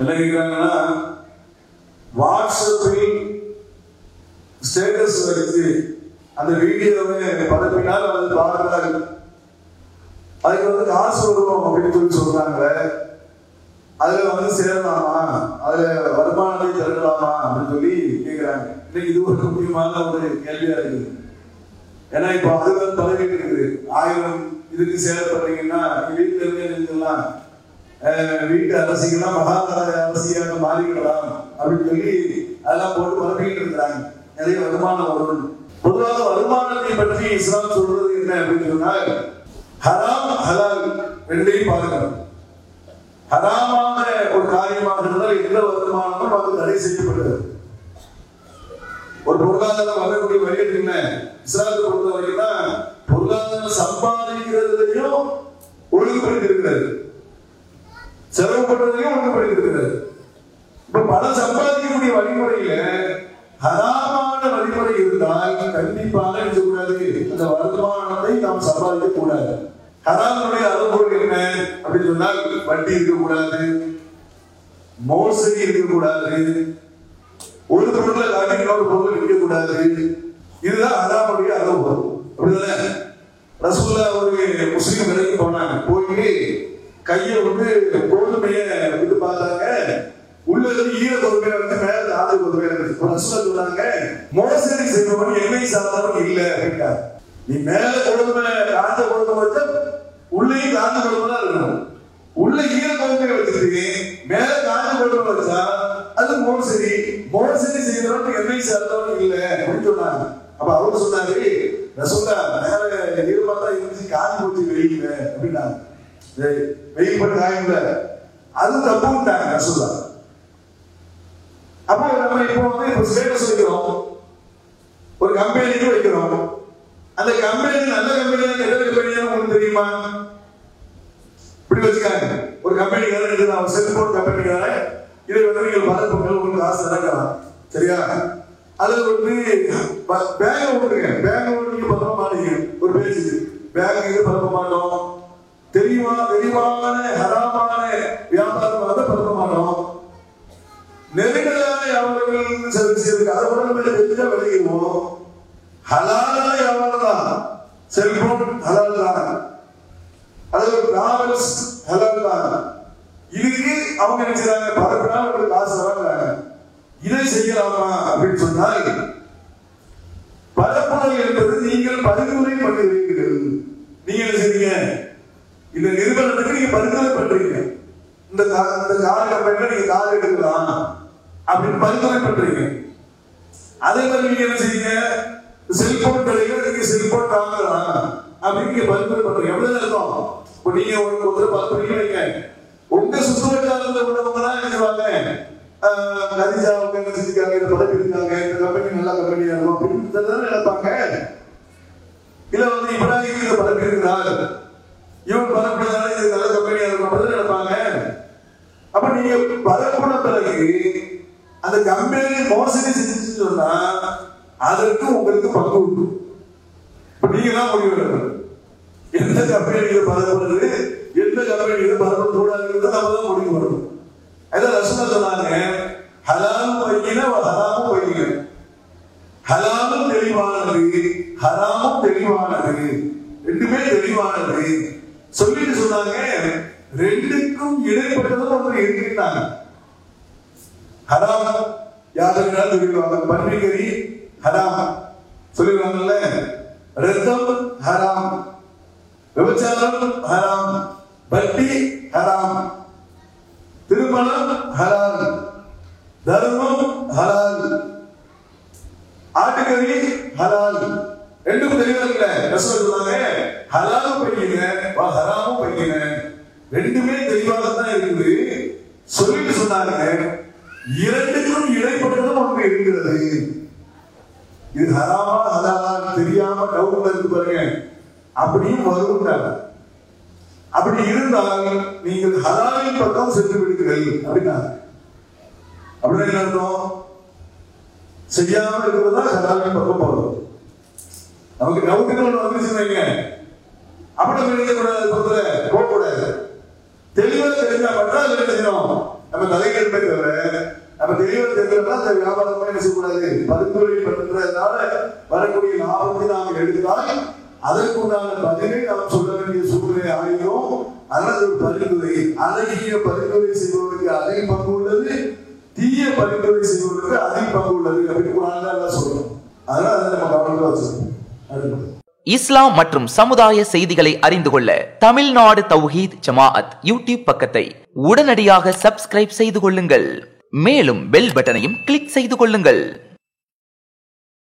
என்ன கேட்கிறாங்கன்னா வாட்ஸ்அப்பில் ஸ்டேட்டஸ் வச்சு அந்த வீடியோவை பதப்பினால் வந்து பார்க்கிறார்கள் அதுக்கு வந்து காசு வருவோம் அப்படின்னு சொல்லி சொல்றாங்க அதுல வந்து சேரலாமா? அதுல வருமானத்தை திரட்டலாமா அப்படின்னு சொல்லி கேக்குறாங்க. இன்னைக்கு இது ஒரு முக்கியமான ஒரு கேள்வியா இருக்குது. ஏன்னா இப்போ அது வந்து பதவி இருக்குது. ஆயிரம் இதுக்கு சேரப்படுறீங்கன்னா வீட்டுல இருந்தே நினைக்கலாம் வீட்டு அரசியெல்லாம் மகாதார அரசியாக மாறிவிடலாம் அப்படின்னு சொல்லி அதெல்லாம் போட்டு பரப்பிக்கிட்டு இருக்கிறாங்க. நிறைய வருமானம் வரும். பொதுவாக வருமானத்தை பற்றி இஸ்லாம் சொல்றது என்ன அப்படின்னு சொன்னால் ஹராம் ஹலால் ரெண்டையும் பார்க்கணும். ஹராமான ஒரு காரியமாக இருந்தால் எந்த வருமானமும் அது தடை செய்யப்படுகிறது ஒரு பொருளாதாரம் வரக்கூடிய வழி என்ன? இஸ்லாத்தை பொறுத்த வரைக்கும் தான் பொருளாதாரம் சம்பாதிக்கிறதுலையும் ஒழுங்குபடுத்தி இருக்கிறது. செலவு பண்றதுலயும் ஒழுங்குபடுத்தி இப்ப பணம் சம்பாதிக்கக்கூடிய வழிமுறையில ஹராமான வழிமுறை இருந்தால் கண்டிப்பாக இருக்கக்கூடாது. அந்த வருமானத்தை நாம் சம்பாதிக்க கூடாது. ஹராமனுடைய அளவுகோல் என்ன? அப்படின்னு சொன்னால் வட்டி இருக்கக்கூடாது. மோசடி இருக்கக்கூடாது. ஒரு பொருளை காட்டி இன்னொரு பொருள் விற்கக்கூடாது. இதுதான் ஹராமனுடைய அளவுகோல் அப்படிதானே? ரசூல்லா ஒரு முஸ்லீம் விலைக்கு போனாங்க. போய் கையை வந்து கோதுமையை விட்டு பார்த்தாங்க. உள்ள இருந்து ஈர கொடுமையில இருந்து மேல ஆறு கொடுமையில இருந்து சொன்னாங்க மோசடி செய்பவன் எண்ணெய் சாதாரணம் இல்ல அப்படின்னா நீ மேல கொடுமை காந்த கொடுமை வச்சா உள்ளேயும் காந்த கோதுமை தான் இருக்கணும். உள்ள ஈர கொடுமையை வச்சிருக்கு மேல காந்த கொடுமை வச்சா அது மோசடி. மோசடி செய்யறவன் எண்ணெய் சாதனம் இல்ல அப்படின்னு சொன்னாங்க. அப்ப அவர் சொன்னாங்க ரசூல்லா மேல ஈரமா தான் இருந்துச்சு காஞ்சி கொடுத்து வெளியில அப்படின்னாங்க. வெயிட் வெயில் அது தப்புட்டாங்க ரசூல்லா அப்போ நம்ம இப்போ வந்து இப்போ ஸ்டேட்டஸ் வைக்கிறோம். ஒரு கம்பெனிக்கு வைக்கிறோம். அந்த கம்பெனி நல்ல கம்பெனியா கெட்ட கம்பெனியா உங்களுக்கு தெரியுமா? இப்படி வச்சுக்காங்க. ஒரு கம்பெனி இருக்குது அவன் செல்போன் கம்பெனிக்கார இதை வந்து நீங்கள் பரப்புங்கள் உங்களுக்கு ஆசை நடக்கலாம். சரியா? அதுல வந்து பேங்க விட்டுருங்க பேங்க ஓட்டு நீங்க பரப்ப மாட்டீங்க ஒரு பேச்சு பேங்க் இது பரப்ப மாட்டோம் தெரியுமா தெளிவான ஹராமான வியாபாரம் அதை பண்ண மாட்டோம் நெருங்கலான வியாபாரங்கள் சர்வீஸ் இருக்கு அதை கூட நம்ம தெரிஞ்சா விளையுவோம் ஹலாலான வியாபாரம் தான். செல்போன் ஹலால் தான். அது டிராவல்ஸ் ஹலால் தான். இதுக்கு அவங்க நினைச்சாங்க பரப்பினா பரப்புனா காசு வராங்க இதை செய்யலாமா அப்படின்னு சொன்னால் பரப்புதல் என்பது நீங்கள் பரிந்துரை பண்ணுகிறீர்கள் நீங்க என்ன செய்றீங்க? இந்த நிறுவனத்துக்கு நீங்க பரிந்துரை பண்றீங்க. இந்த கா- இந்த கார் கம்பெனில நீங்க கார் எடுக்கலாம் அப்படின்னு பரிந்துரை பண்றீங்க. அதே மாதிரி நீங்க என்ன செய்யுங்க? செல்போன் கடையில நீங்க செல்போன் வாங்கலாம் அப்படின்னு நீங்க பரிந்துரை பண்றீங்க. எவ்வளவு இருக்கும் இப்போ நீங்க ஒரு பத்து மணிக்கு வைங்க. உங்க சுற்றுவட்டாரத்தில் உள்ளவங்க தான் செய்வாங்க? ஆஹ், கதிஜா அவங்க என்ன செஞ்சுக்காங்க இந்த பதவி இருக்காங்க இந்த கம்பெனி நல்ல கம்பெனியா இருக்கும் அப்படின்னு நினைப்பாங்க. இல்ல வந்து இப்ராஹிம் இந்த பதவி இருக்கிறார் இவன் பரப்புறதால இது நல்ல கம்பெனியா இருக்கும் அப்படின்னு நினைப்பாங்க அப்ப நீங்க பதப்பட பிறகு அந்த கம்பெனி மோசடி செஞ்சு சொன்னா அதற்கு உங்களுக்கு பங்கு உண்டு. இப்ப நீங்க தான் முடிவு எடுக்கணும். எந்த கம்பெனி இதை பரப்புறது எந்த கம்பெனி இதை பரப்ப கூடாதுங்கிறது நம்ம தான் முடிவு வரணும் அதான் ரசனா சொன்னாங்க ஹலாலும் வைக்கின ஹராமும் வைக்கின ஹலாலும் தெளிவானது ஹராமும் தெளிவானது. ரெண்டுமே தெளிவானது. சொல்லிட்டு சொன்னாங்க ரெண்டுக்கும் இடைப்பட்டதும் அவர் இருக்கிறாங்க ஹராம் யாருக்குனாலும் சொல்லிடுவாங்க. பன்றிக்கறி ஹராம். சொல்லிடுவாங்கல்ல? ரத்தம் ஹராம். விபச்சாரம் ஹராம். வட்டி ஹராம். திருமணம் ஹராம். தர்ம ஹலால் ஆட்டுக்கறி ஹலால் ரெண்டும் தெளிவா இல்ல ரசூல் சொன்னாங்க ஹலாலும் பையங்க ஹராமும் பையங்க ரெண்டுமே தெளிவாக தான் இருக்குது. சொல்லிட்டு சொன்னாங்க இரண்டுக்கும் இடைப்பட்டதும் ஒன்று இருக்கிறது. இது ஹராமா ஹலாலா தெரியாம டவுட்ல இருக்கு பாருங்க. அப்படியும் வரும்ன்றாங்க அப்படி இருந்தால் நீங்கள் ஹலாலின் பக்கம் சென்று விடுங்கள் அப்படின்னா அப்படின்னா என்ன அர்த்தம்? செய்யாமல் இருக்கிறதா ஹலாலின் பக்கம் போகிறது நமக்கு டவுட்டுகள் வந்துருச்சுன்னு வைங்க அப்படி நினைக்க கூடாது பொறுத்துல போக கூடாது தெளிவா தெரிஞ்சா மட்டும் அது என்ன செய்யணும்? நம்ம தலைக்கணுமே தவிர நம்ம தெளிவா தெரியலன்னா அந்த வியாபாரமா என்ன செய்யக்கூடாது? பரிந்துரை பண்றதுனால வரக்கூடிய லாபத்தை நாம் எடுத்தால் அதற்குண்டான பதிலை நாம் சொல்ல வேண்டிய சூழ்நிலை ஆகிரும் அதனால ஒரு பரிந்துரை. அழகிய பரிந்துரை செய்பவருக்கு அதிக பங்கு உள்ளது தீய பரிந்துரை செய்வதற்கு அதிக பங்கு உள்ளது அப்படின்னு குரான் எல்லாம் சொல்றோம் அதனால அதை நம்ம கவனத்தில் வச்சிருக்கோம் இஸ்லாம் மற்றும் சமுதாய செய்திகளை அறிந்து கொள்ள தமிழ்நாடு தௌஹீத் ஜமாஅத் யூடியூப் பக்கத்தை உடனடியாக சப்ஸ்கிரைப் செய்து கொள்ளுங்கள். மேலும் பெல் பட்டனையும் கிளிக் செய்து கொள்ளுங்கள்.